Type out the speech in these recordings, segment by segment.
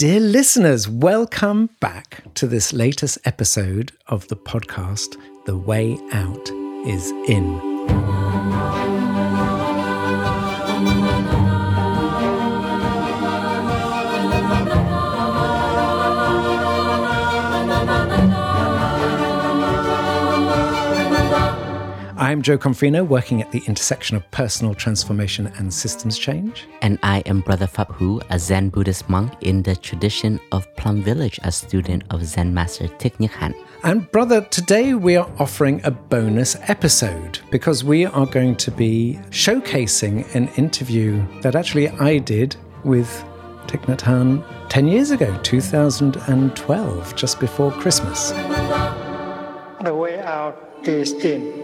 Dear listeners, welcome back to this latest episode of the podcast, The Way Out is In. I'm Jo Confino, working at the intersection of personal transformation and systems change. And I am Brother Phap Huu, a Zen Buddhist monk in the tradition of Plum Village, a student of Zen Master Thich Nhat Hanh. And brother, today we are offering a bonus episode because we are going to be showcasing an interview that actually I did with Thich Nhat Hanh 10 years ago, 2012, just before Christmas. The way out is in.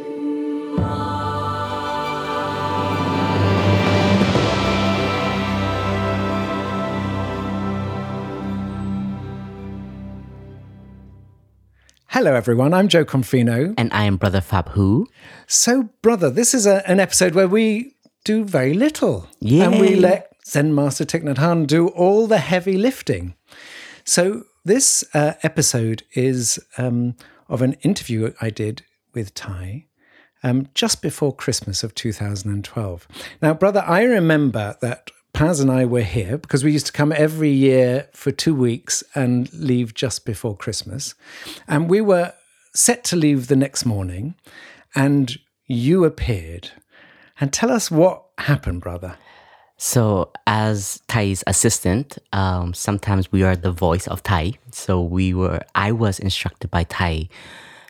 Hello, everyone. I'm Jo Confino. And I am Brother Huu. So, brother, this is a, an episode where we do very little. Yay. And we let Zen Master Thich Nhat Hanh do all the heavy lifting. So, this uh, episode is um, of an interview I did with Thay um, just before Christmas of 2012. Now, brother, I remember that Paz and I were here because we used to come every year for two weeks and leave just before Christmas. And we were set to leave the next morning, and you appeared. And tell us what happened, brother. So, as Thay's assistant, um, sometimes we are the voice of Thay. So we were. I was instructed by Thay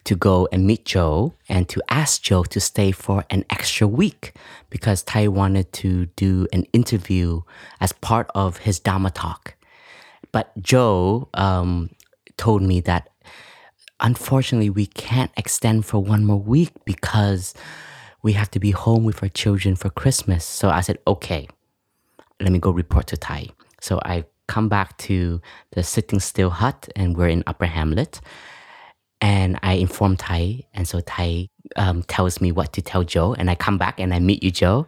to go and meet Jo and to ask Jo to stay for an extra week because Thay wanted to do an interview as part of his Dharma talk. But Jo um, told me that unfortunately we can't extend for one more week because we have to be home with our children for Christmas. So I said, okay, let me go report to Thay. So I come back to the sitting still hut and we're in Upper Hamlet and I inform Thay, and so Thay um, tells me what to tell Jo, and I come back and I meet you, Jo,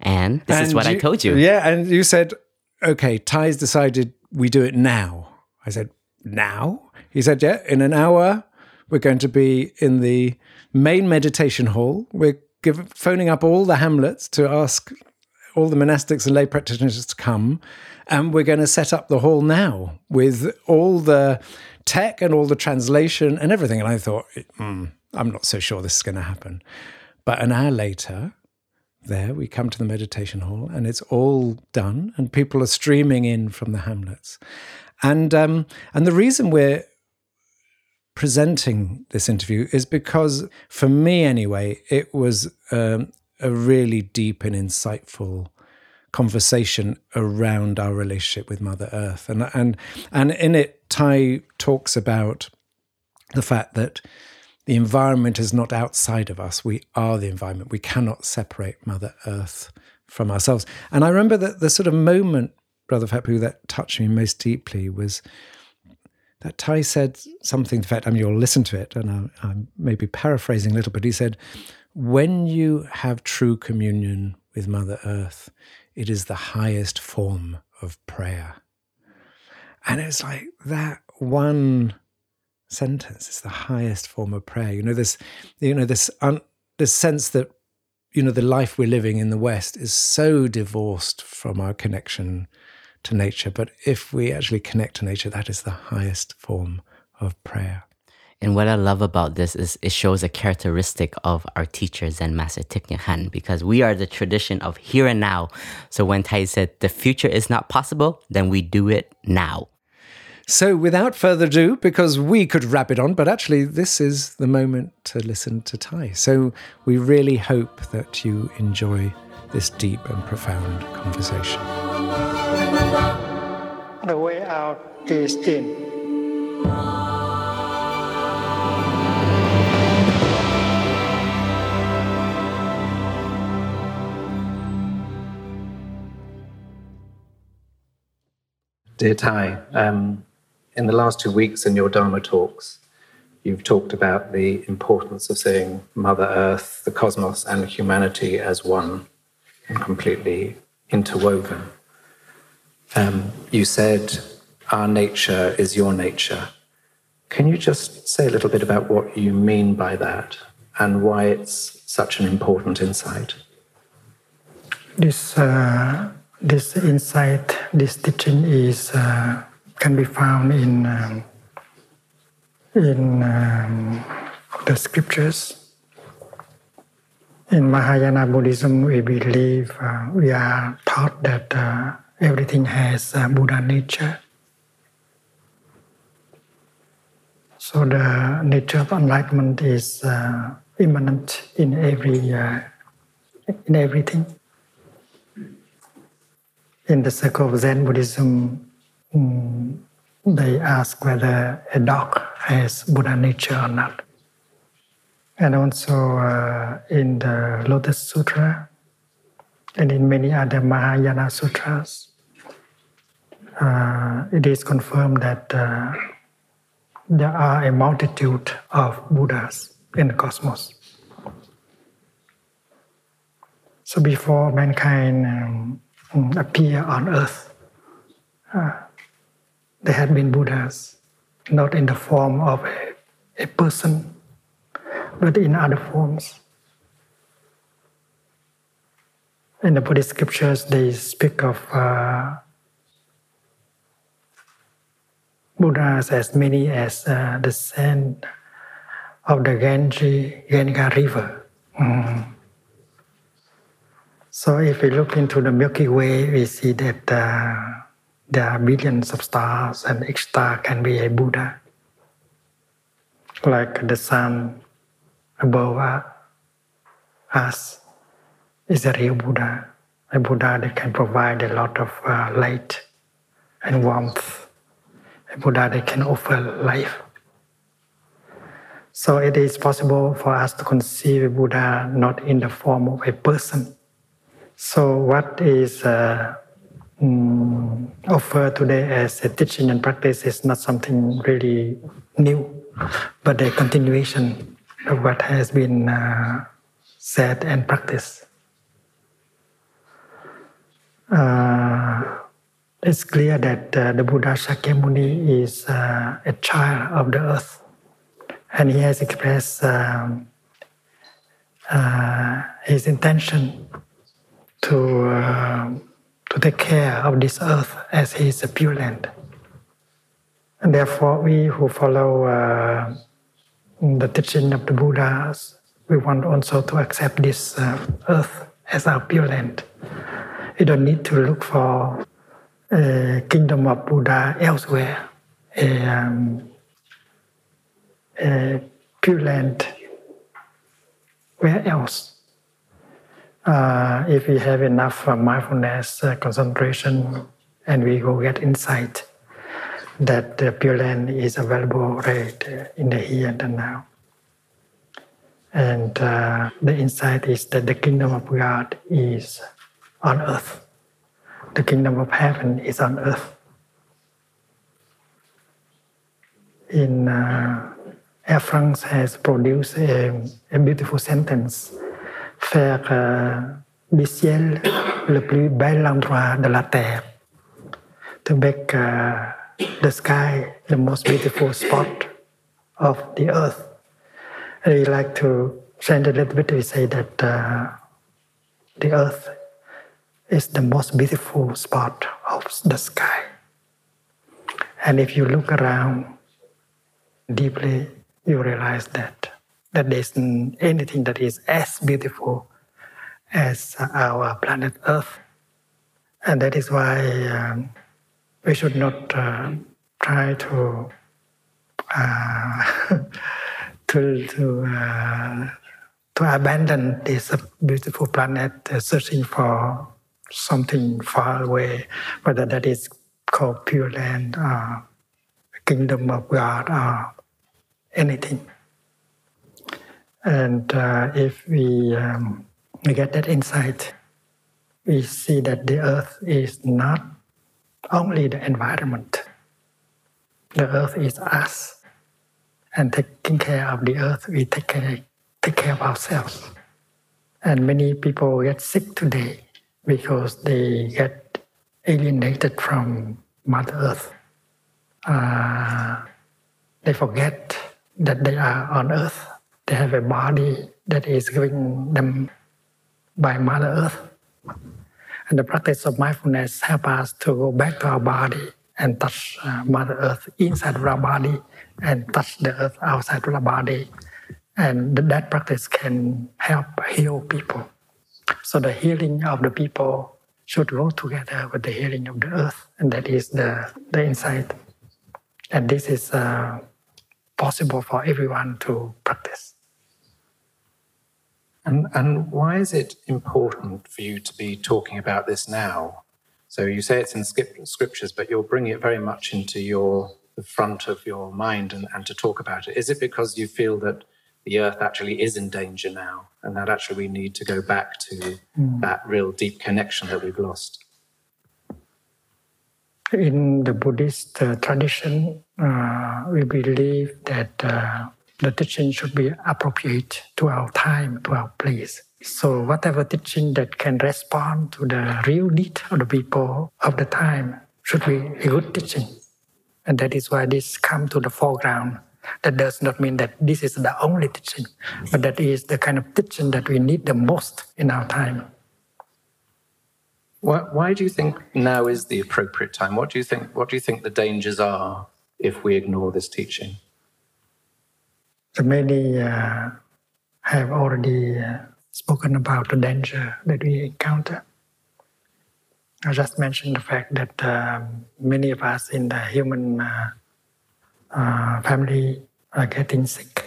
and this And is what I told you. Yeah, and you said, okay, Thay's decided we do it now. I said, now? He said, yeah, in an hour, we're going to be in the main meditation hall. We're give, phoning up all the hamlets to ask all the monastics and lay practitioners to come. And we're going to set up the hall now with all the tech and all the translation and everything. And I thought, mm, I'm not so sure this is going to happen. But an hour later, there we come to the meditation hall and it's all done and people are streaming in from the hamlets and um, and the reason we're presenting this interview is because for me anyway it was um, a really deep and insightful conversation around our relationship with mother earth and and and in it Thay talks about the fact that the environment is not outside of us. We are the environment. We cannot separate Mother Earth from ourselves. And I remember that the sort of moment, Brother Huu, that touched me most deeply was that Thay said something. In fact, I mean, you'll listen to it, and I'm, I'm maybe paraphrasing a little, but he said, When you have true communion with Mother Earth, it is the highest form of prayer. And it's like that one sentence is the highest form of prayer. You know, this, you know, this, un, this sense that, you know, the life we're living in the West is so divorced from our connection to nature. But if we actually connect to nature, that is the highest form of prayer. And what I love about this is it shows a characteristic of our teachers and Master Thich Nhat Hanh because we are the tradition of here and now. So when Thay said the future is not possible, then we do it now. So, without further ado, because we could wrap it on, but actually, this is the moment to listen to Thay. So, we really hope that you enjoy this deep and profound conversation. The way out is in. Dear Thay, um, in the last two weeks in your Dharma talks, you've talked about the importance of seeing Mother Earth, the cosmos, and humanity as one and completely interwoven. Um, you said, our nature is your nature. Can you just say a little bit about what you mean by that and why it's such an important insight? This uh, this insight, this teaching is uh, can be found in um, in um, the scriptures. In Mahayana Buddhism, we believe uh, we are taught that uh, everything has Buddha nature. So the nature of enlightenment is uh, immanent in every uh, in everything. In the circle of Zen Buddhism, um, they ask whether a dog has Buddha nature or not. And also uh, in the Lotus Sutra and in many other Mahayana sutras, uh, it is confirmed that uh, there are a multitude of Buddhas in the cosmos. So before mankind um, appear on earth, uh, there had been Buddhas, not in the form of a, a person, but in other forms. In the Buddhist scriptures, they speak of uh, Buddhas as many as uh, the sand of the Ganges, Ganga River. Mm. So if we look into the Milky Way, we see that uh, there are billions of stars, and each star can be a Buddha. Like the sun above us is a real Buddha, a Buddha that can provide a lot of uh, light and warmth a Buddha that can offer life. So it is possible for us to conceive a Buddha not in the form of a person. So what is uh, um, offered today as a teaching and practice is not something really new, but a continuation of what has been uh, said and practiced. Uh, it's clear that uh, the Buddha Shakyamuni is uh, a child of the earth, and he has expressed um, uh, his intention to uh, to take care of this earth as he is a pure land. And therefore, we who follow uh, the teaching of the Buddhas, we want also to accept this uh, earth as our pure land. We don't need to look for a kingdom of Buddha elsewhere, a, um, a pure land where else. Uh, if we have enough uh, mindfulness, uh, concentration, and we go get insight that the pure land is available right uh, in the here and the now. And uh, the insight is that the kingdom of God is on earth the kingdom of heaven is on earth. In uh, Air France has produced a, a beautiful sentence faire uh, ciel le plus bel endroit de la terre to make uh, the sky the most beautiful spot of the earth. We like to change a little bit. We say that uh, the earth is the most beautiful spot of the sky. And if you look around deeply, you realize that, that there isn't anything that is as beautiful as our planet Earth. And that is why um, we should not uh, try to uh, to to, uh, to abandon this beautiful planet, uh, searching for something far away, whether that is called Pure Land or Kingdom of God or anything. And uh, if we, um, we get that insight, we see that the earth is not only the environment. The earth is us. And taking care of the earth, we take care, take care of ourselves. And many people get sick today because they get alienated from Mother Earth. uh, they forget that they are on earth. They have a body that is given them by Mother Earth. And the practice of mindfulness help us to go back to our body and touch uh, Mother Earth inside of our body and touch the earth outside of our body. And that practice can help heal people. So the healing of the people should go together with the healing of the earth, and that is the, the insight. And this is uh, possible for everyone to practice. And, and why is it important for you to be talking about this now? So you say it's in scriptures, but you're bringing it very much into your the front of your mind and, and to talk about it. Is it because you feel that the earth actually is in danger now, and that actually we need to go back to mm. that real deep connection that we've lost? In the Buddhist uh, tradition, uh, we believe that uh, the teaching should be appropriate to our time, to our place. So whatever teaching that can respond to the real need of the people of the time should be a good teaching. And that is why this come to the foreground. That does not mean that this is the only teaching, but that is the kind of teaching that we need the most in our time. Why, why do you think now is the appropriate time? What do you think? What do you think the dangers are if we ignore this teaching? Many uh, have already uh, spoken about the danger that we encounter. I just mentioned the fact that um, many of us in the human uh, uh, family are getting sick.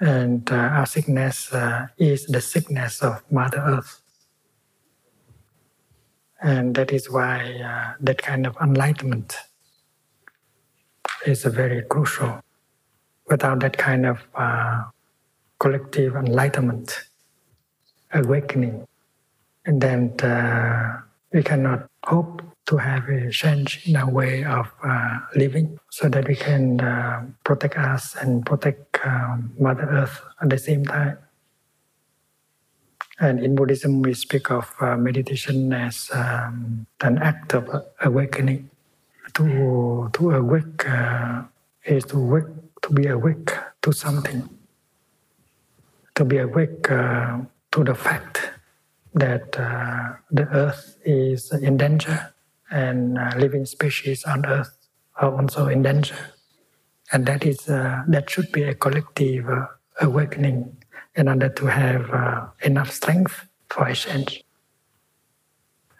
And uh, our sickness uh, is the sickness of Mother Earth. And that is why that kind of enlightenment is very crucial without that kind of uh, collective enlightenment, awakening, and then uh, we cannot hope to have a change in our way of uh, living so that we can uh, protect us and protect um, Mother Earth at the same time. And in Buddhism, we speak of uh, meditation as um, an act of awakening. To, to awake uh, is to wake to be awake to something, to be awake uh, to the fact that uh, the earth is in danger and uh, living species on earth are also in danger. And that is uh, that should be a collective uh, awakening in order to have uh, enough strength for a change.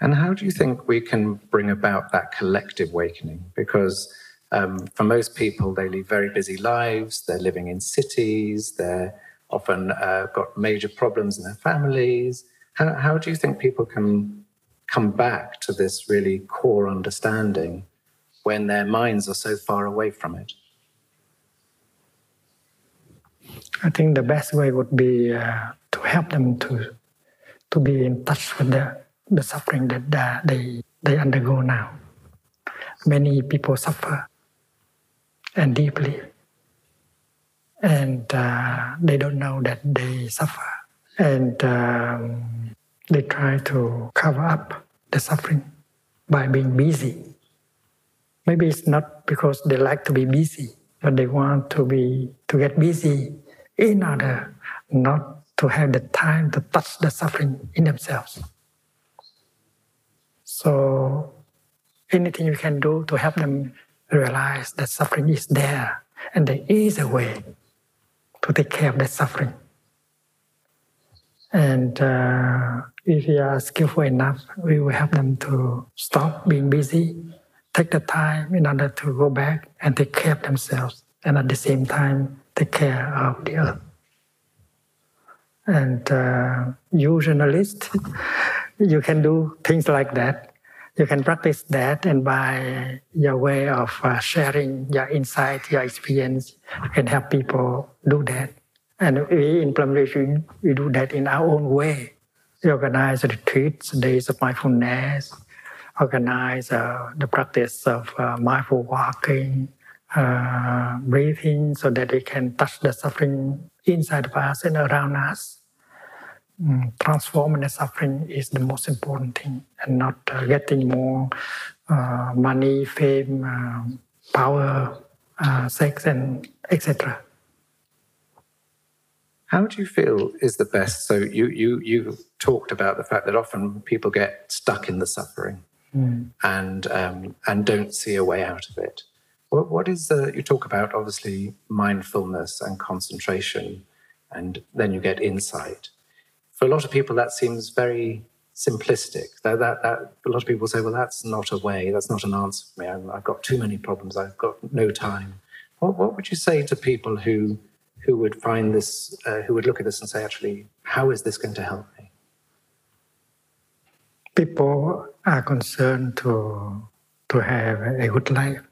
And how do you think we can bring about that collective awakening? Because um, for most people, they lead very busy lives. They're living in cities. They're often uh, got major problems in their families. How, how do you think people can come back to this really core understanding when their minds are so far away from it? I think the best way would be uh, to help them to to be in touch with the, the suffering that uh, they they undergo now. Many people suffer and deeply. And uh, they don't know that they suffer. And um, they try to cover up the suffering by being busy. Maybe it's not because they like to be busy, but they want to be to get busy in order not to have the time to touch the suffering in themselves. So anything you can do to help them realize that suffering is there and there is a way to take care of that suffering. And uh, if we are skillful enough, we will help them to stop being busy, take the time in order to go back and take care of themselves, and at the same time, take care of the earth. And uh, you journalists, you can do things like that you can practice that and by your way of uh, sharing your insight your experience you can help people do that. And we in Plum we do that in our own way. We organize retreats days of mindfulness organize uh, the practice of uh, mindful walking uh, breathing so that we can touch the suffering inside of us and around us Mm, transforming the suffering is the most important thing and not uh, getting more uh, money, fame, uh, power, uh, sex, and etc. How do you feel is the best? So you you you talked about the fact that often people get stuck in the suffering mm. and um, and don't see a way out of it. What, what is the you talk about obviously mindfulness and concentration, and then you get insight. For a lot of people, that seems very simplistic. That, that, that a lot of people say, well, that's not a way. That's not an answer for me. I've, I've got too many problems. I've got no time. What, what would you say to people who who would find this, uh, who would look at this and say, actually, how is this going to help me? People are concerned to to have a good life.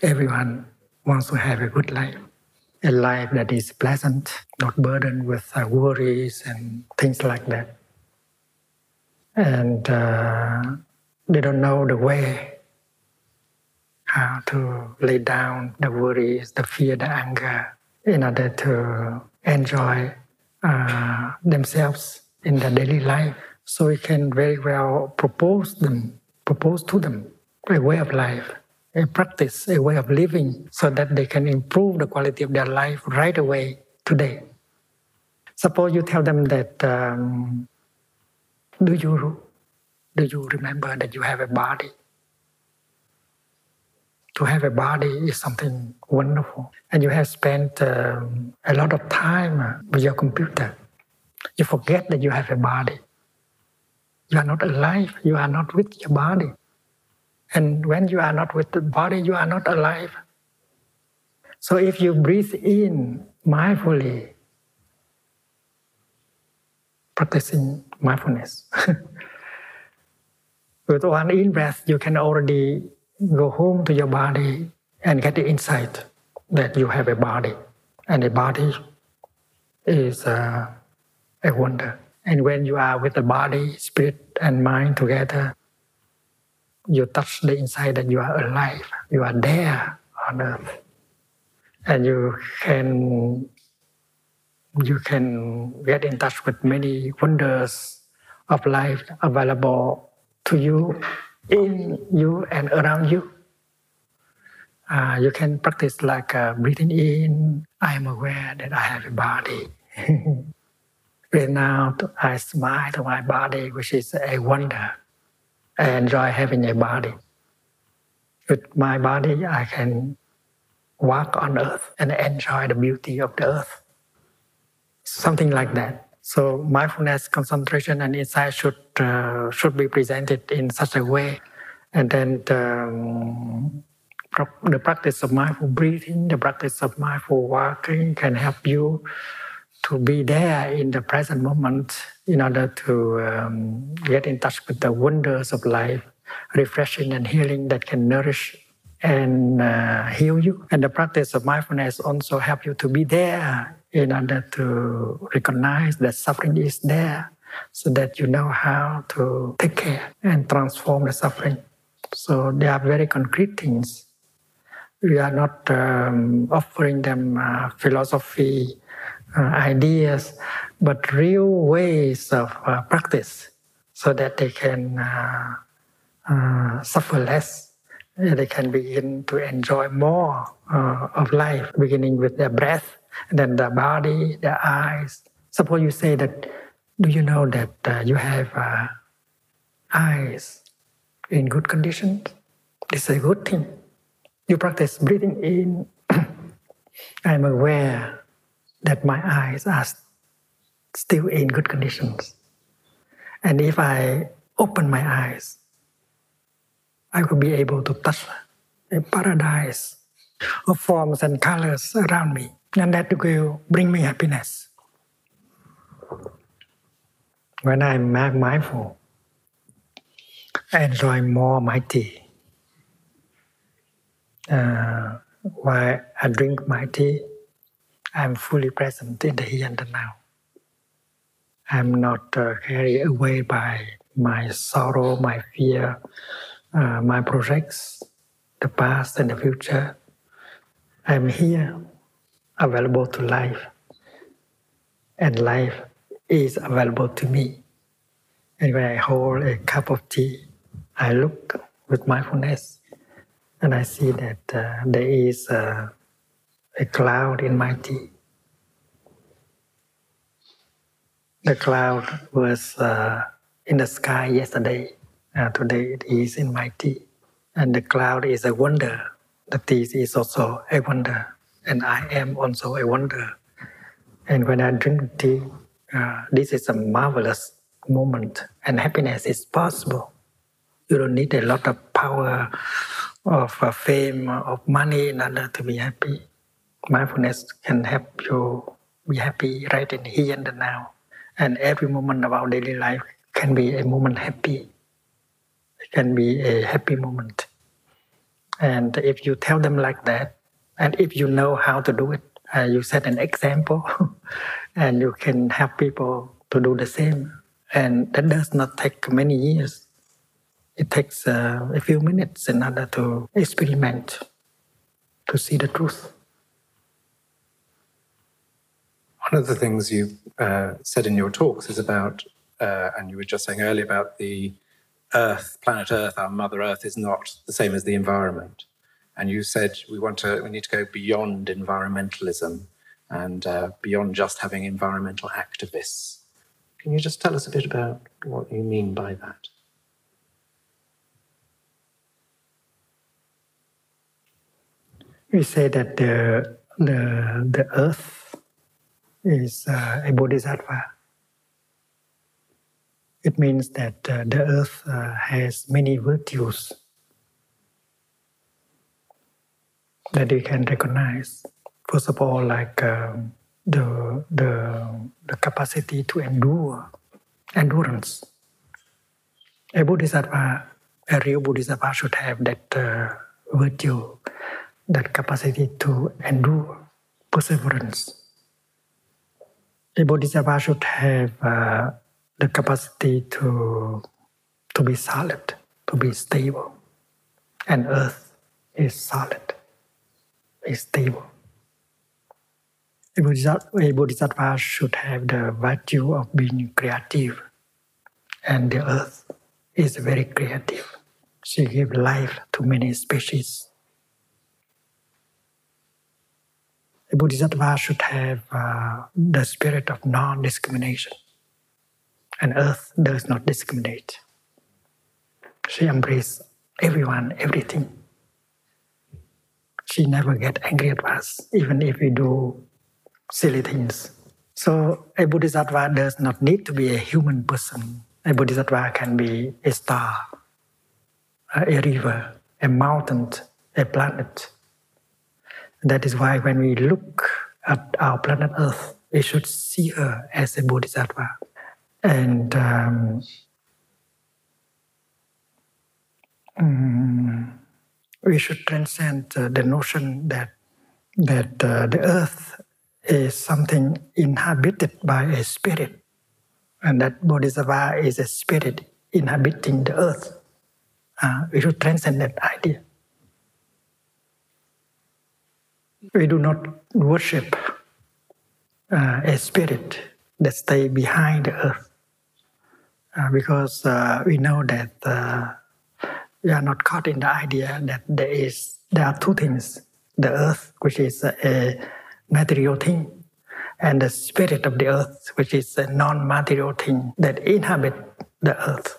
Everyone wants to have a good life, a life that is pleasant, not burdened with uh, worries and things like that and uh, they don't know the way how to lay down the worries, the fear, the anger in order to enjoy uh, themselves in their daily life. So we can very well propose them, propose to them a way of life, a practice, a way of living, so that they can improve the quality of their life right away today. Suppose you tell them that um, do you do you remember that you have a body? To have a body is something wonderful, and you have spent um, a lot of time with your computer. You forget that you have a body. You are not alive. You are not with your body. And when you are not with the body, you are not alive. So if you breathe in mindfully, practicing mindfulness. With one in breath, you can already go home to your body and get the insight that you have a body, and a body is uh, a wonder. And when you are with the body, spirit, and mind together, you touch the inside that you are alive, you are there on earth, and you can you can get in touch with many wonders of life available to you, in you, and around you. Uh, you can practice like uh, breathing in. I am aware that I have a body. Breathing out. I smile to my body, which is a wonder. I enjoy having a body. With my body, I can walk on earth and enjoy the beauty of the earth. Something like that. So mindfulness, concentration, and insight should uh, should be presented in such a way, and then the, um, the practice of mindful breathing, the practice of mindful walking can help you to be there in the present moment in order to um, get in touch with the wonders of life, refreshing and healing that can nourish and uh, heal you. And the practice of mindfulness also help you to be there in order to recognize that suffering is there so that you know how to take care and transform the suffering. So they are very concrete things. We are not um, offering them uh, philosophy, ideas, but real ways of uh, practice so that they can uh, uh, suffer less. They can begin to enjoy more uh, of life, beginning with their breath then the body, the eyes. Suppose you say that, do you know that uh, you have uh, eyes in good condition? It's a good thing. You practice breathing in. I'm aware that my eyes are still in good conditions. And if I open my eyes, I will be able to touch a paradise of forms and colors around me and that will bring me happiness. When I'm mindful, I enjoy more my tea. Uh, while I drink my tea, I'm fully present in the here and the now. I'm not uh, carried away by my sorrow, my fear, uh, my projects, the past and the future. I'm here available to life, and life is available to me. And when I hold a cup of tea, I look with mindfulness, and I see that uh, there is a, a cloud in my tea. The cloud was uh, in the sky yesterday. Uh, today it is in my tea. And the cloud is a wonder. The tea is also a wonder. And I am also a wonder. And when I drink tea, uh, this is a marvelous moment. And happiness is possible. You don't need a lot of power, of uh, fame, of money in order to be happy. Mindfulness can help you be happy right in here and now. And every moment of our daily life can be a moment happy. It can be a happy moment. And if you tell them like that, and if you know how to do it, uh, you set an example, and you can help people to do the same. And that does not take many years. It takes uh, a few minutes in order to experiment, to see the truth. One of the things you uh, said in your talks is about, uh, and you were just saying earlier about the Earth, planet Earth, our Mother Earth, is not the same as the environment. And you said we want to, we need to go beyond environmentalism and uh, beyond just having environmental activists. Can you just tell us a bit about what you mean by that? We say that the the the Earth is uh, a bodhisattva. It means that uh, the earth uh, has many virtues that we can recognize. First of all, like um, the, the, the capacity to endure, endurance. A bodhisattva, a real bodhisattva should have that uh, virtue, that capacity to endure, perseverance a bodhisattva should have uh, the capacity to to be solid, to be stable, and earth is solid, is stable. A bodhisattva, a bodhisattva should have the virtue of being creative, and the earth is very creative. She gives life to many species a bodhisattva should have uh, the spirit of non-discrimination. And earth does not discriminate. She embraces everyone, everything. She never get angry at us, even if we do silly things. So a bodhisattva does not need to be a human person. A bodhisattva can be a star, a river, a mountain, a planet, that is why when we look at our planet Earth, we should see her as a bodhisattva. And um, um, we should transcend uh, the notion that that uh, the earth is something inhabited by a spirit, and that bodhisattva is a spirit inhabiting the earth. Uh, we should transcend that idea. We do not worship uh, a spirit that stay behind the earth uh, because uh, we know that uh, we are not caught in the idea that there is there are two things the earth which is a material thing and the spirit of the earth which is a non-material thing that inhabit the earth.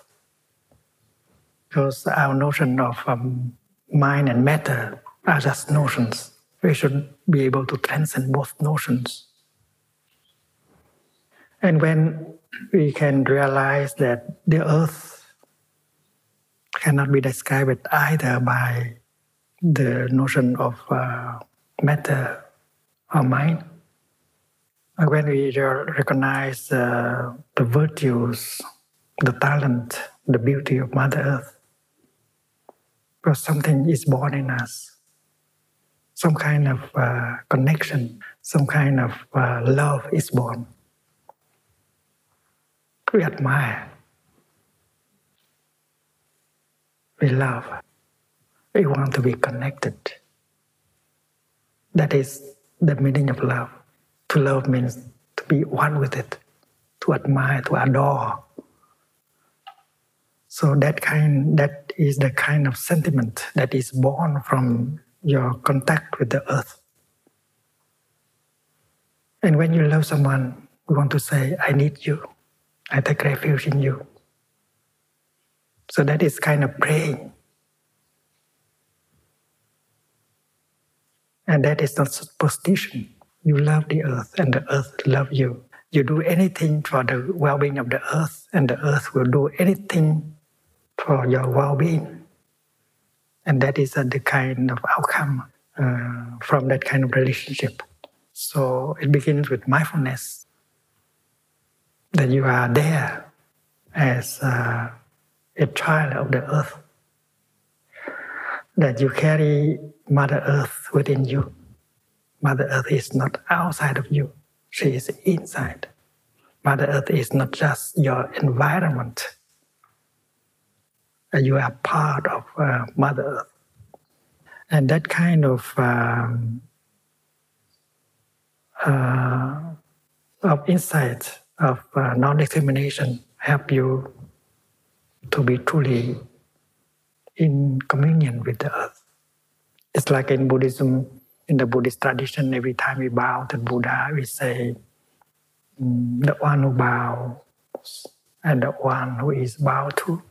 Because our notion of um, mind and matter are just notions we should be able to transcend both notions. And when we can realize that the earth cannot be described either by the notion of uh, matter or mind, when we recognize uh, the virtues, the talent, the beauty of Mother Earth, because something is born in us some kind of uh, connection, some kind of uh, love is born. We admire, we love, we want to be connected. That is the meaning of love. To love means to be one with it, to admire, to adore. So that kind, that is the kind of sentiment that is born from your contact with the earth. And when you love someone, you want to say, I need you. I take refuge in you. So that is kind of praying. And that is not superstition. You love the earth and the earth love you. You do anything for the well-being of the earth and the earth will do anything for your well-being. And that is the kind of outcome uh, from that kind of relationship. So it begins with mindfulness that you are there as uh, a child of the earth, that you carry Mother Earth within you. Mother Earth is not outside of you, she is inside. Mother Earth is not just your environment, you are part of uh, Mother Earth. And that kind of um, uh, of insight of uh, non-discrimination help you to be truly in communion with the earth. It's like in Buddhism, in the Buddhist tradition, every time we bow to Buddha, we say, mm, the one who bows and the one who is bowed to.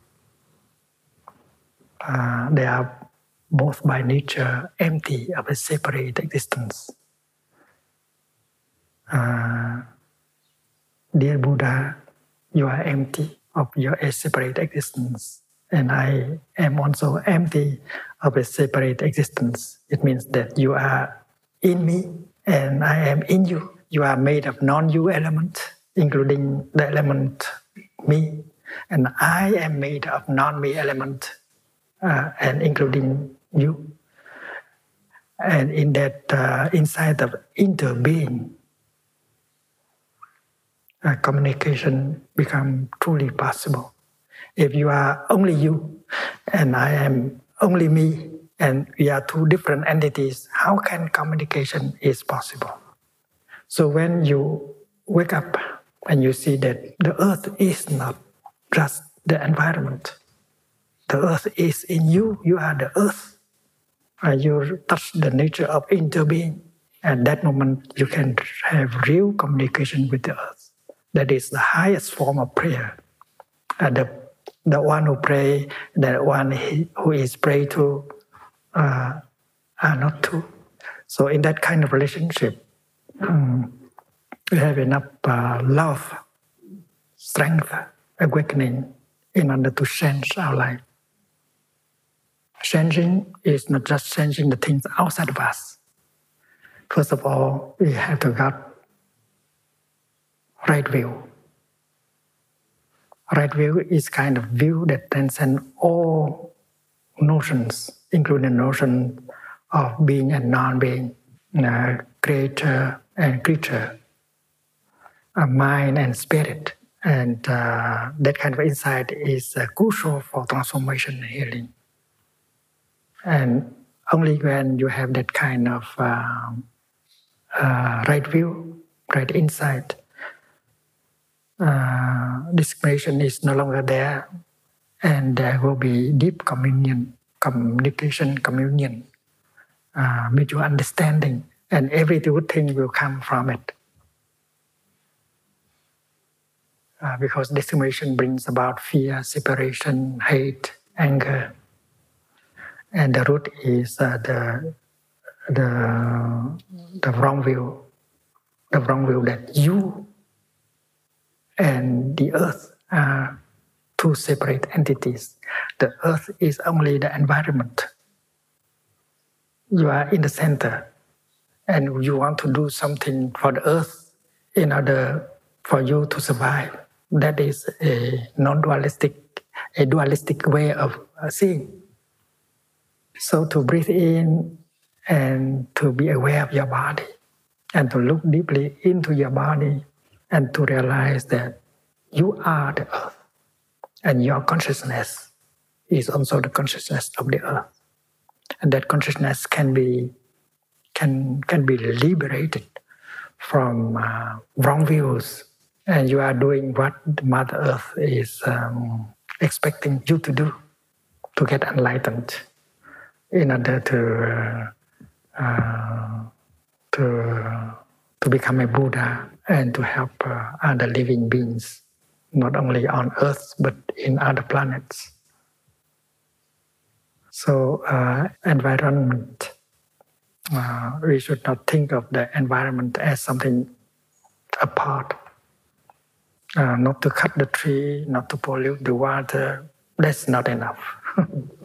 Uh, they are both by nature empty of a separate existence. Uh, dear Buddha, you are empty of your separate existence, and I am also empty of a separate existence. It means that you are in me and I am in you. You are made of non-you element, including the element me, and I am made of non-me element, uh, and including you. And in that uh, inside of interbeing, uh, communication become truly possible. If you are only you and I am only me and we are two different entities, how can communication is possible? So when you wake up and you see that the earth is not just the environment, the earth is in you, you are the earth. And you touch the nature of interbeing. At that moment, you can have real communication with the earth. That is the highest form of prayer. And the, the one who pray, the one who is prayed to, uh, are not two. So in that kind of relationship, um, we have enough uh, love, strength, awakening in order to change our life. Changing is not just changing the things outside of us. First of all, we have to get right view. Right view is kind of view that transcends all notions, including the notion of being and non-being, uh, creator and creature, uh, mind and spirit. And uh, that kind of insight is uh, crucial for transformation healing. And only when you have that kind of um, uh, right view, right insight, uh, discrimination is no longer there, and there will be deep communion, communication, communion, uh, mutual understanding, and every good thing will come from it. Uh, because discrimination brings about fear, separation, hate, anger and the root is uh, the the the wrong view, the wrong view that you and the earth are two separate entities. The earth is only the environment. You are in the center, and you want to do something for the earth in order for you to survive. That is a non-dualistic, a dualistic way of seeing. So to breathe in and to be aware of your body and to look deeply into your body and to realize that you are the earth and your consciousness is also the consciousness of the earth. And that consciousness can be can can be liberated from uh, wrong views and you are doing what Mother Earth is um, expecting you to do to get enlightened in order to uh, to to become a Buddha and to help uh, other living beings, not only on Earth but in other planets. So, uh, environment, uh, we should not think of the environment as something apart. Uh, not to cut the tree, not to pollute the water, that's not enough.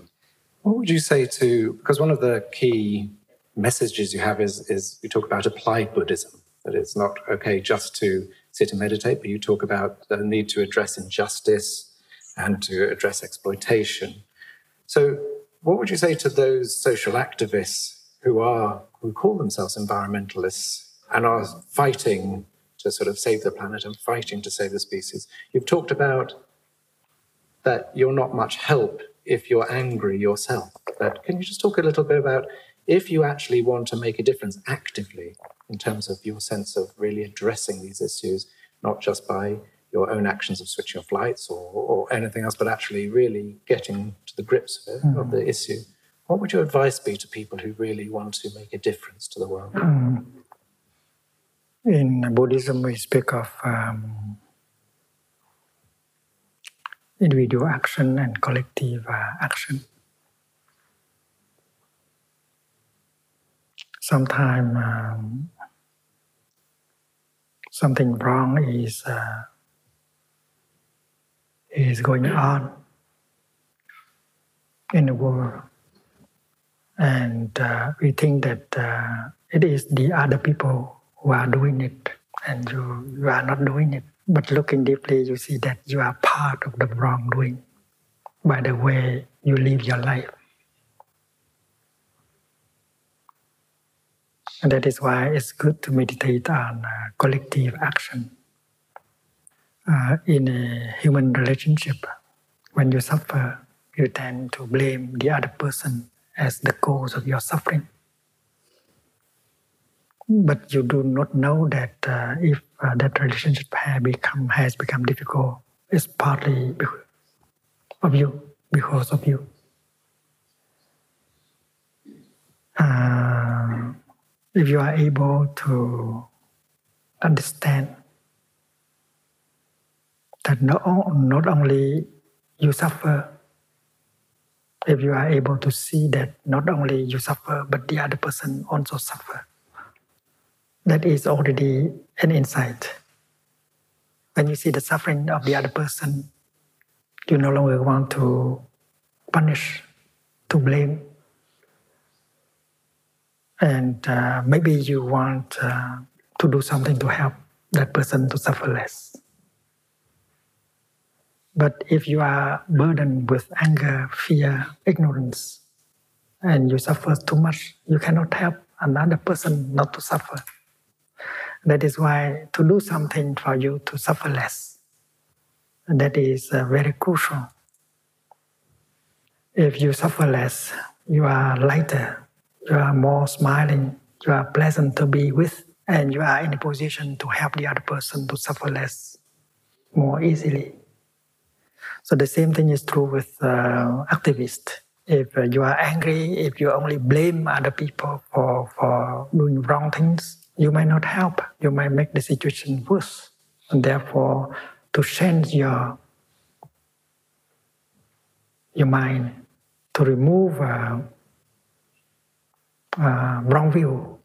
what would you say to, because one of the key messages you have is, is you talk about applied Buddhism, that it's not okay just to sit and meditate, but you talk about the need to address injustice and to address exploitation. So, what would you say to those social activists who are who call themselves environmentalists and are fighting to sort of save the planet and fighting to save the species? You've talked about that you're not much help if you're angry yourself. But can you just talk a little bit about if you actually want to make a difference actively in terms of your sense of really addressing these issues, not just by your own actions of switching off lights or, or anything else, but actually really getting to the grips of, it, mm. of the issue. What would your advice be to people who really want to make a difference to the world? Mm. In Buddhism, we speak of um, individual action and collective uh, action. Sometimes um, something wrong is uh, is going on in the world. And uh, we think that uh, it is the other people who are doing it and you, you are not doing it. But looking deeply, you see that you are part of the wrongdoing by the way you live your life. And that is why it's good to meditate on uh, collective action uh, in a human relationship, when you suffer, you tend to blame the other person as the cause of your suffering. But you do not know that uh, if uh, that relationship has become, has become difficult, it's partly of you, because of you. Uh, if you are able to understand that not, not only you suffer, if you are able to see that not only you suffer, but the other person also suffer, that is already an insight. When you see the suffering of the other person, you no longer want to punish, to blame. And uh, maybe you want uh, to do something to help that person to suffer less. But if you are burdened with anger, fear, ignorance, and you suffer too much, you cannot help another person not to suffer. That is why to do something for you to suffer less, that is uh, very crucial. If you suffer less, you are lighter, you are more smiling, you are pleasant to be with, and you are in a position to help the other person to suffer less more easily. So the same thing is true with uh, activists. If uh, you are angry, if you only blame other people for, for doing wrong things, you might not help. You might make the situation worse. And therefore, to change your your mind, to remove uh, uh, wrong view,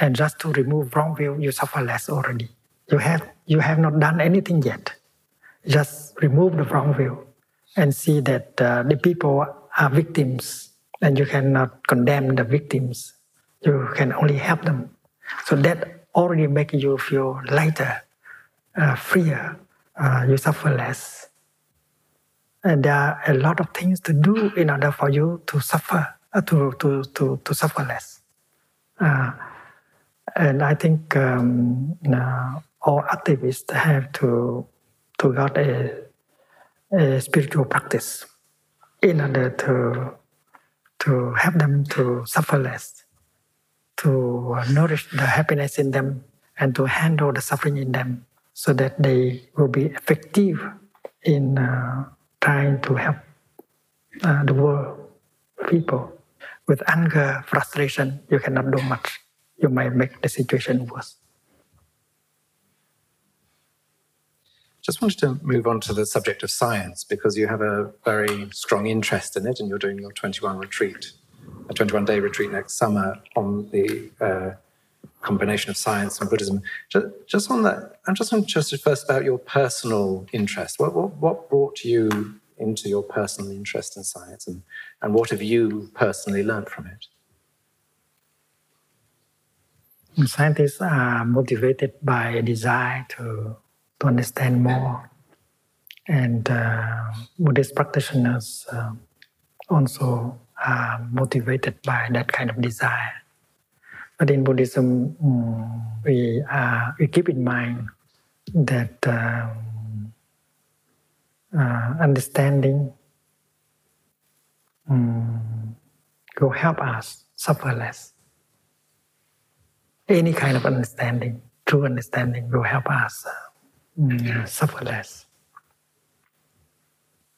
and just to remove wrong view, you suffer less already. You have you have not done anything yet just remove the wrong view and see that uh, the people are victims and you cannot condemn the victims. You can only help them. So that already makes you feel lighter, uh, freer. Uh, you suffer less. And there are a lot of things to do in order for you to suffer, uh, to, to, to, to suffer less. Uh, and I think um, all activists have to to got a, a spiritual practice in order to to help them to suffer less, to nourish the happiness in them, and to handle the suffering in them, so that they will be effective in uh, trying to help uh, the world, people. With anger, frustration, you cannot do much. You might make the situation worse. Just wanted to move on to the subject of science because you have a very strong interest in it and you're doing your 21 retreat, a 21 day retreat next summer on the uh, combination of science and Buddhism. Just, just, on that, I'm just interested first about your personal interest. What, what, what brought you into your personal interest in science and, and what have you personally learned from it? Scientists are motivated by a desire to to understand more. And uh, Buddhist practitioners uh, also are motivated by that kind of desire. But in Buddhism, um, we, uh, we keep in mind that um, uh, understanding um, will help us suffer less. Any kind of understanding, true understanding, will help us uh, mm, suffer less.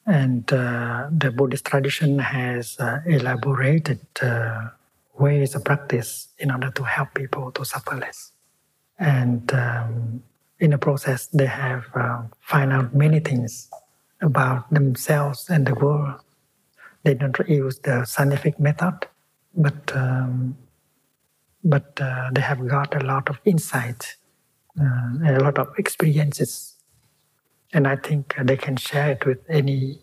And uh, the Buddhist tradition has uh, elaborated uh, ways of practice in order to help people to suffer less. And um, in the process, they have uh, find out many things about themselves and the world. They don't use the scientific method, but um, but uh, they have got a lot of insight uh, a lot of experiences. And I think they can share it with any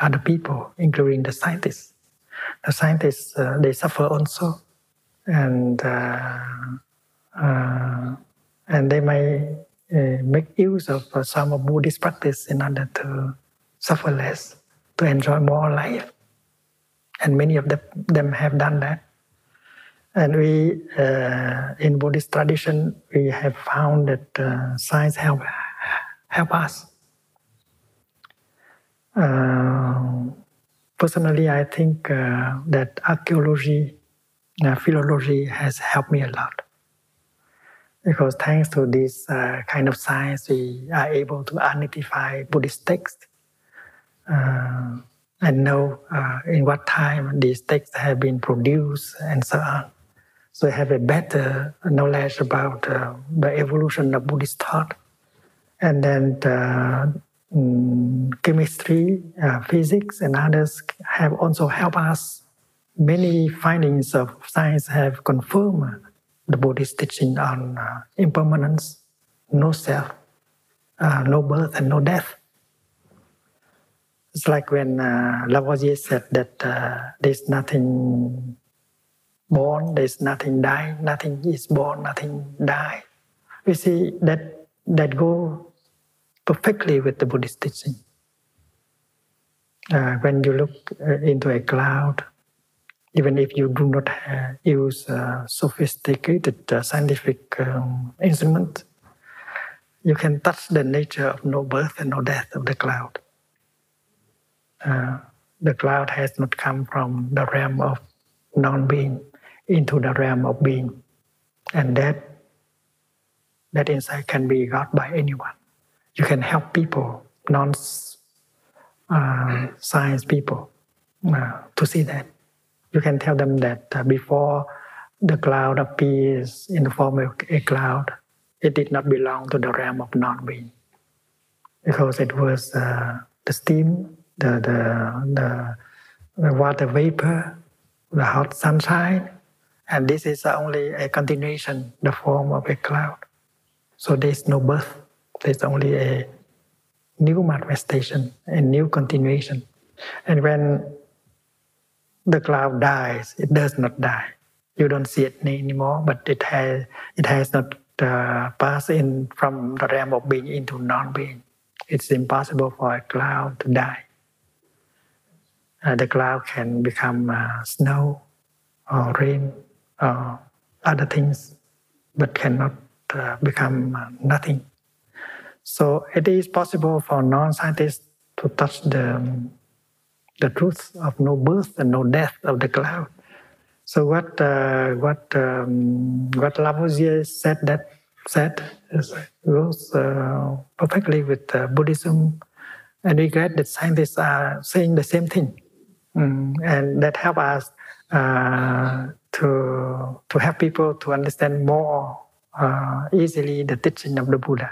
other people, including the scientists. The scientists, uh, they suffer also. And, uh, uh and they may uh, make use of uh, some of Buddhist practice in order to suffer less, to enjoy more life. And many of them have done that. And we, uh, in Buddhist tradition, we have found that uh, science help help us. Uh, personally, I think uh, that archaeology, uh, philology has helped me a lot. Because thanks to this uh, kind of science, we are able to identify Buddhist texts and know in what time these texts have been produced and so on. So I have a better knowledge about uh, the evolution of Buddhist thought. And then uh, chemistry, uh, physics, and others have also helped us. Many findings of science have confirmed the Buddhist teaching on uh, impermanence, no self, uh, no birth, and no death. It's like when uh, Lavoisier said that uh, there's nothing born, there's nothing die, nothing is born, nothing die. We see that that go perfectly with the Buddhist teaching. Uh, when you look uh, into a cloud, even if you do not use uh, sophisticated uh, scientific um, instrument, you can touch the nature of no birth and no death of the cloud. Uh, the cloud has not come from the realm of non-being into the realm of being. And that that insight can be got by anyone. You can help people, non uh, science people, uh, to see that. You can tell them that uh, before the cloud appears in the form of a cloud, it did not belong to the realm of non being. Because it was uh, the steam, the, the, the, the water vapor, the hot sunshine, and this is only a continuation, the form of a cloud. So there's no birth, there's only a new manifestation, a new continuation. And when the cloud dies, it does not die. You don't see it anymore, but it has it has not uh, passed in from the realm of being into non-being. It's impossible for a cloud to die. Uh, the cloud can become uh, snow or rain or other things, but cannot uh, become uh, nothing. So it is possible for non-scientists to touch the the truth of no birth and no death of the cloud. So what uh, what um, what Lavoisier said that said goes uh, perfectly with uh, Buddhism And we glad that scientists are saying the same thing. Mm, and that help us uh, to, to help people to understand more uh, easily the teaching of the Buddha.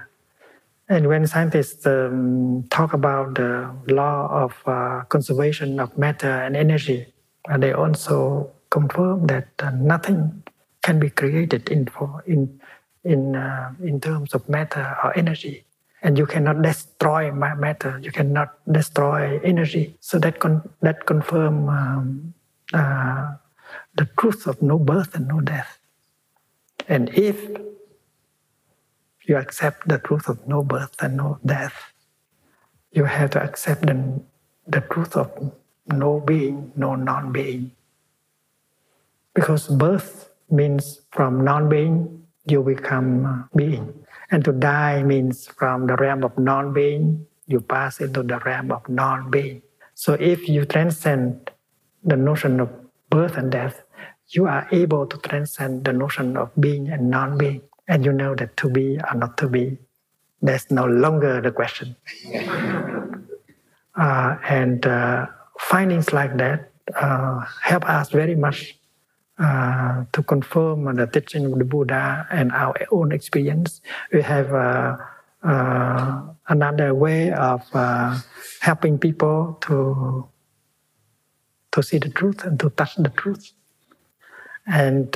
And when scientists um, talk about the law of uh, conservation of matter and energy, uh, they also confirm that uh, nothing can be created in in in uh, in terms of matter or energy, and you cannot destroy matter. You cannot destroy energy. So that con- that confirm um, uh, the truth of no birth and no death. And if you accept the truth of no birth and no death, you have to accept the, the truth of no being, no non being. Because birth means from non being, you become being. And to die means from the realm of non being, you pass into the realm of non being. So if you transcend the notion of birth and death, you are able to transcend the notion of being and non being and you know that to be or not to be, that's no longer the question. uh, and uh, findings like that uh, help us very much uh, to confirm the teaching of the Buddha and our own experience. We have uh, uh, another way of helping people to to see the truth and to touch the truth. And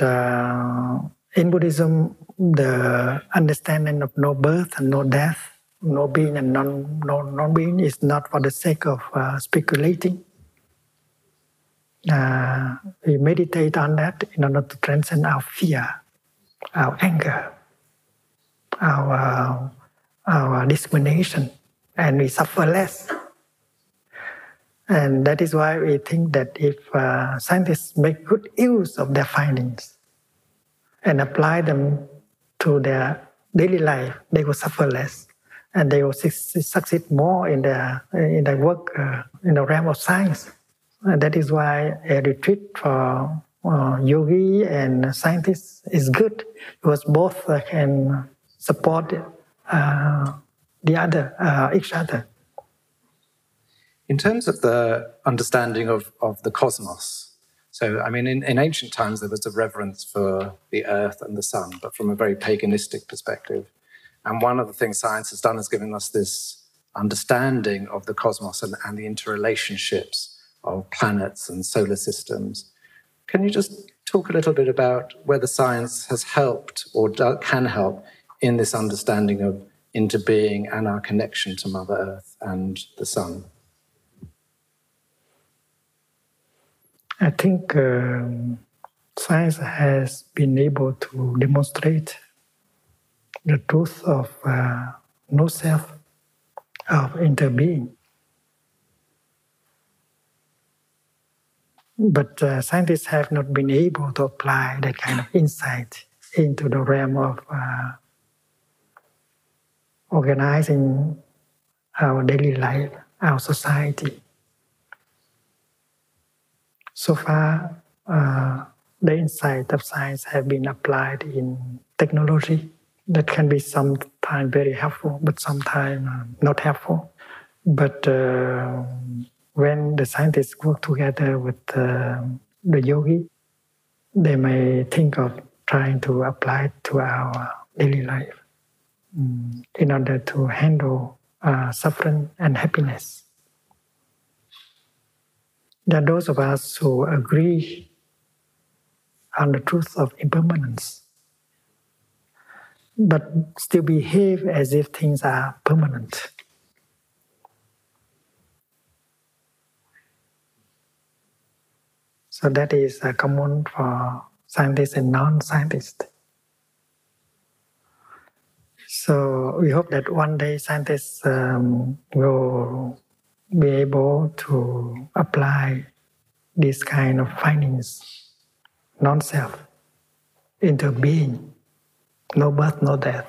in Buddhism, the understanding of no birth and no death, no being and non, no, non-being is not for the sake of uh, speculating. Uh, we meditate on that in order to transcend our fear, our anger, our, uh, our discrimination, and we suffer less. And that is why we think that if uh, scientists make good use of their findings and apply them to their daily life, they will suffer less, and they will succeed more in their in their work uh, in the realm of science. And that is why a retreat for uh, yogi and scientists is good because both uh, can support uh, the other, uh, each other. In terms of the understanding of, of the cosmos, so, I mean, in, in ancient times, there was a reverence for the earth and the sun, but from a very paganistic perspective. And one of the things science has done is given us this understanding of the cosmos and, and the interrelationships of planets and solar systems. Can you just talk a little bit about whether science has helped or do, can help in this understanding of interbeing and our connection to Mother Earth and the Sun? I think um, science has been able to demonstrate the truth of uh, no self, of interbeing. But uh, scientists have not been able to apply that kind of insight into the realm of uh, organizing our daily life, our society. So far, uh, the insight of science have been applied in technology that can be sometimes very helpful, but sometimes uh, not helpful. But uh, when the scientists work together with uh, the yogi, they may think of trying to apply it to our daily life um, in order to handle uh, suffering and happiness. Are those of us who agree on the truth of impermanence, but still behave as if things are permanent. So that is uh, common for scientists and non-scientists. So we hope that one day scientists um, will be able to apply this kind of findings, non-self, interbeing, no birth, no death,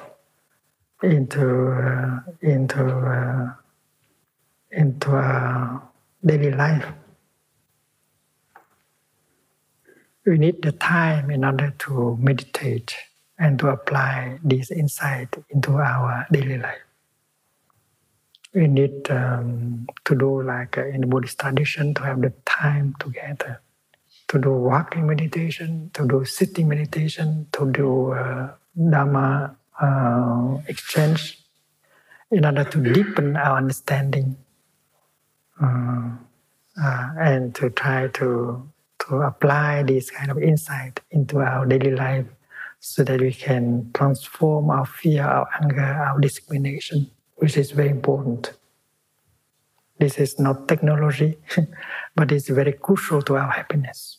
into uh, into uh, into uh, daily life. We need the time in order to meditate and to apply this insight into our daily life. We need um, to do like uh, in the Buddhist tradition to have the time together, to do walking meditation, to do sitting meditation, to do uh, Dharma uh, exchange in order to deepen our understanding uh, uh, and to try to to apply this kind of insight into our daily life so that we can transform our fear, our anger, our discrimination, which is very important. This is not technology, but it's very crucial to our happiness.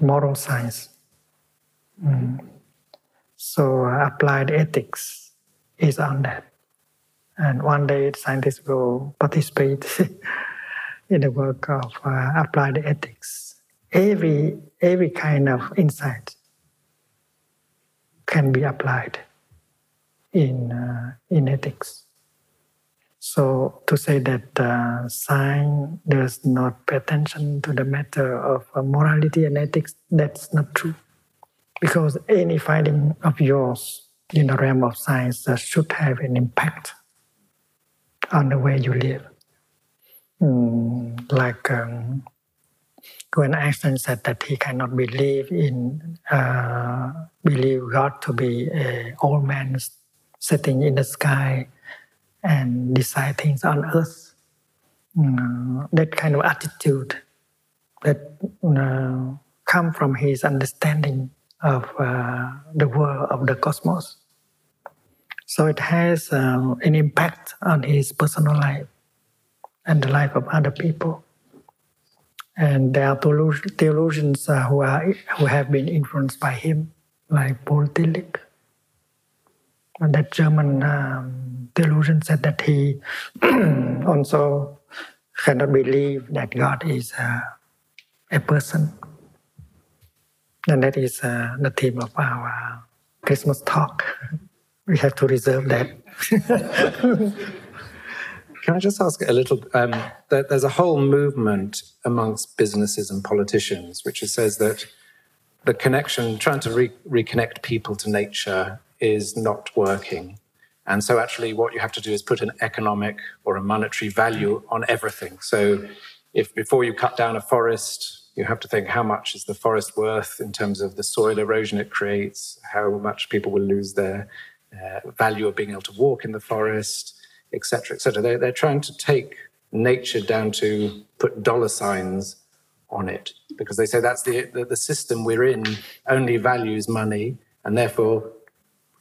Moral science. Mm. So, uh, applied ethics is on that. And one day, scientists will participate in the work of uh, applied ethics. Every, every kind of insight can be applied in, uh, in ethics. So to say that uh, science does not pay attention to the matter of uh, morality and ethics, that's not true. Because any finding of yours in the realm of science uh, should have an impact on the way you live. Mm, like um, when Einstein said that he cannot believe in uh, believe God to be a old man sitting in the sky and decide things on earth. Mm, that kind of attitude that uh, come from his understanding of uh, the world of the cosmos. So it has uh, an impact on his personal life and the life of other people. And there are theologians uh, who, are, who have been influenced by him, like Paul Tillich. That German um, theologian said that he also cannot believe that God is uh, a person. And that is uh, the theme of our Christmas talk. we have to reserve that. Can I just ask a little? Um, there's a whole movement amongst businesses and politicians which says that the connection, trying to re- reconnect people to nature, is not working. And so, actually, what you have to do is put an economic or a monetary value on everything. So, if before you cut down a forest, you have to think how much is the forest worth in terms of the soil erosion it creates, how much people will lose their uh, value of being able to walk in the forest, etc., etc. They're, they're trying to take nature down to put dollar signs on it because they say that's the, the, the system we're in only values money and therefore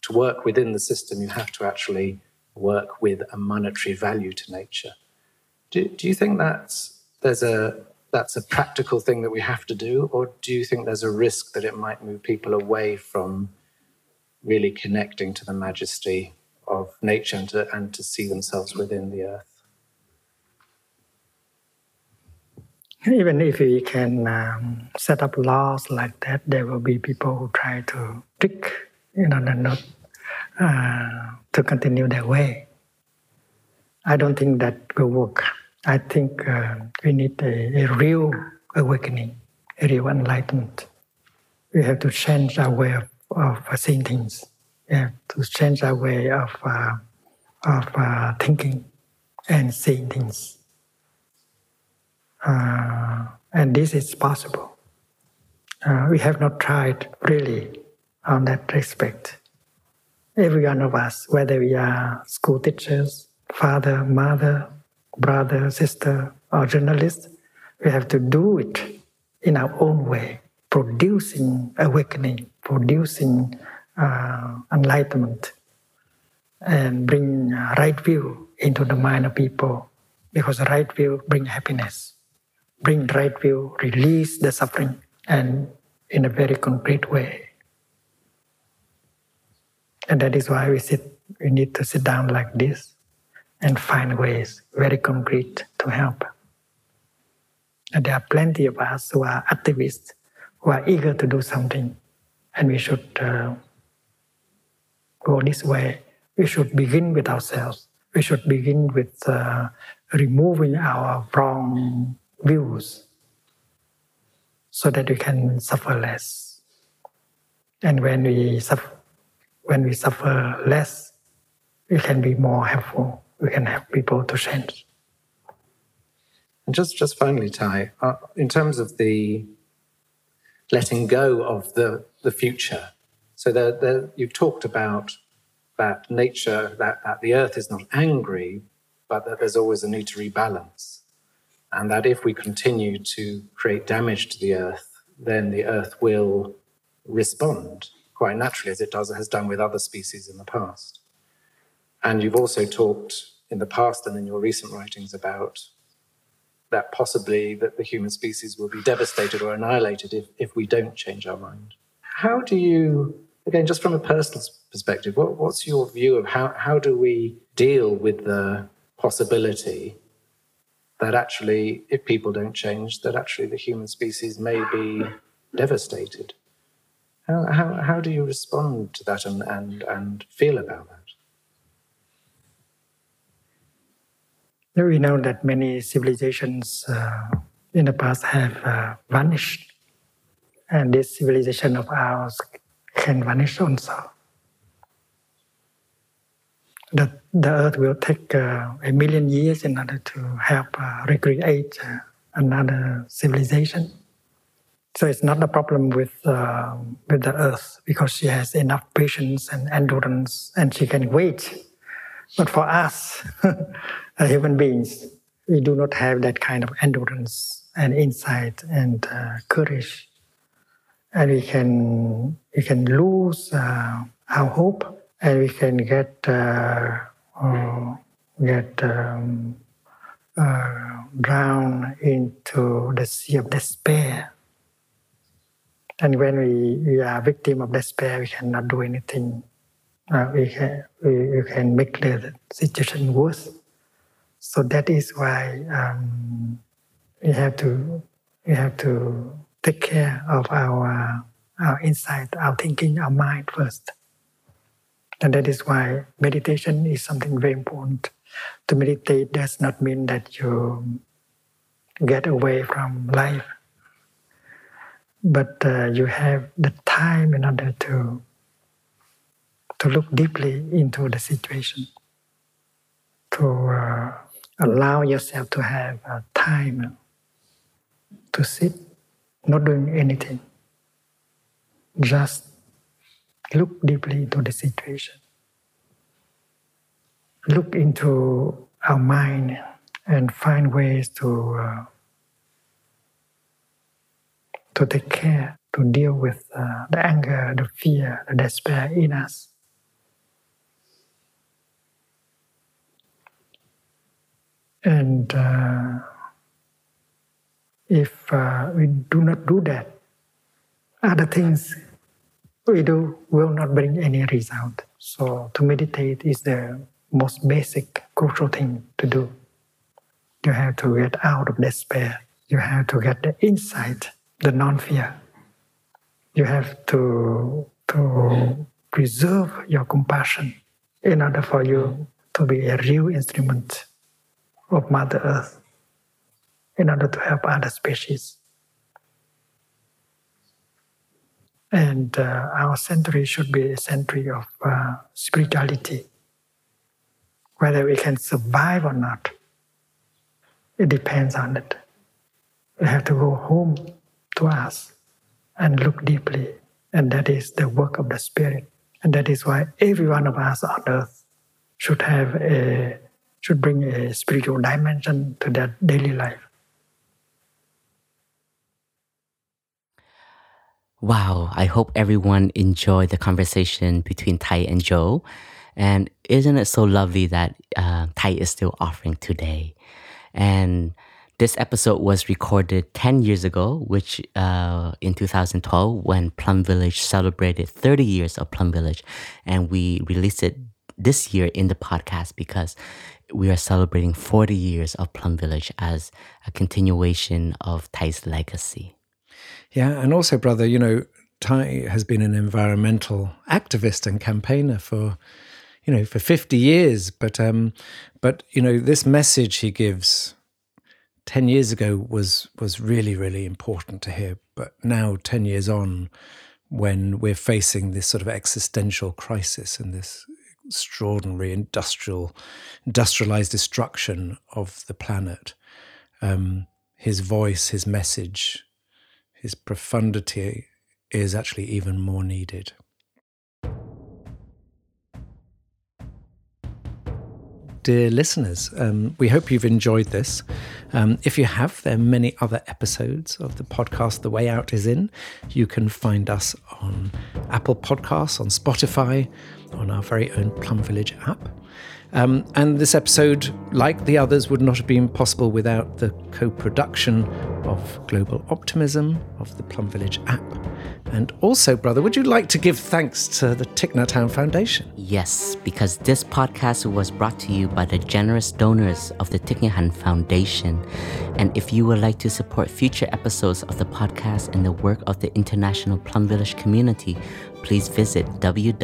to work within the system you have to actually work with a monetary value to nature do, do you think that's there's a that's a practical thing that we have to do or do you think there's a risk that it might move people away from really connecting to the majesty of nature and to, and to see themselves within the earth. Even if we can um, set up laws like that, there will be people who try to trick, you know, not uh, to continue that way. I don't think that will work. I think uh, we need a, a real awakening, a real enlightenment. We have to change our way of, of seeing things yeah, to change our way of uh, of uh, thinking and seeing things. Uh, and this is possible. Uh, we have not tried really on that respect. Every one of us, whether we are school teachers, father, mother, brother, sister, or journalist, we have to do it in our own way, producing awakening, producing uh, enlightenment and bring right view into the mind of people because right view bring happiness. Bring right view release the suffering and in a very concrete way and that is why we sit we need to sit down like this and find ways very concrete to help and there are plenty of us who are activists who are eager to do something and we should uh, go this way, we should begin with ourselves. We should begin with uh, removing our wrong views so that we can suffer less. And when we suffer, when we suffer less, we can be more helpful. We can help people to change. And just, just finally, Thay, uh, in terms of the letting go of the, the future, so you've talked about that nature, that, that the earth is not angry, but that there's always a need to rebalance. And that if we continue to create damage to the earth, then the earth will respond quite naturally, as it does, has done with other species in the past. And you've also talked in the past and in your recent writings about that possibly that the human species will be devastated or annihilated if, if we don't change our mind. How do you, again, just from a personal perspective, what, what's your view of how, how do we deal with the possibility that actually, if people don't change, that actually the human species may be devastated? How, how, how do you respond to that and, and, and feel about that? We know that many civilizations uh, in the past have uh, vanished, and this civilization of ours can vanish also. That the earth will take uh, a million years in order to help uh, recreate uh, another civilization. So it's not a problem with uh, with the earth because she has enough patience and endurance, and she can wait. But for us, human beings, we do not have that kind of endurance and insight and uh, courage, and we can we can lose uh, our hope, and we can get uh, uh get um, uh, into the sea of despair. And when we, we are victim of despair, we cannot do anything. Uh, we can we, we can make the situation worse. So that is why um, we have to we have to take care of our our insight, our thinking, our mind first. And that is why meditation is something very important. To meditate does not mean that you get away from life, but uh, you have the time in order to to look deeply into the situation, to uh, allow yourself to have uh, time to sit, not doing anything, just look deeply into the situation. Look into our mind and find ways to uh, to take care, to deal with uh, the anger, the fear, the despair in us. And uh, if uh, we do not do that, other things we do will not bring any result. So to meditate is the most basic, crucial thing to do. You have to get out of despair. You have to get the insight, the non-fear. You have to to preserve your compassion in order for you to be a real instrument of Mother Earth in order to help other species. And uh, our century should be a century of uh, spirituality. Whether we can survive or not, it depends on it. We have to go home to us and look deeply. And that is the work of the Spirit. And that is why every one of us on earth should have a should bring a spiritual dimension to their daily life. Wow, I hope everyone enjoyed the conversation between Thay and Jo. And isn't it so lovely that uh, Thay is still offering today? And this episode was recorded 10 years ago, which uh, in 2012, when Plum Village celebrated 30 years of Plum Village. And we released it this year in the podcast because we are celebrating 40 years of Plum Village as a continuation of Thay's legacy. Yeah, and also, brother, you know, Thay has been an environmental activist and campaigner for, you know, for 50 years. But, um, but you know, this message he gives 10 years ago was was really, really important to hear. But now, 10 years on, when we're facing this sort of existential crisis and this extraordinary industrial, industrialized destruction of the planet, um, his voice, his message, his profundity is actually even more needed. Dear listeners. Um, we hope you've enjoyed this. Um, if you have, there are many other episodes of the podcast The Way Out is In. You can find us on Apple Podcasts, on Spotify, on our very own Plum Village app. Um, and this episode, like the others, would not have been possible without the co production of Global Optimism, of the Plum Village app. And also, brother, would you like to give thanks to the Nhat Hanh Foundation? Yes, because this podcast was brought to you by the generous donors of the Thich Nhat Foundation. And if you would like to support future episodes of the podcast and the work of the international Plum Village community, please visit www.tnhf.org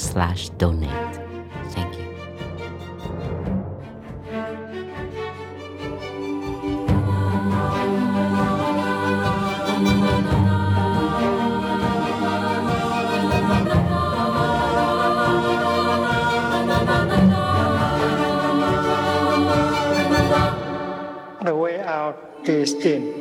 slash donate. Thank you. The way out is in.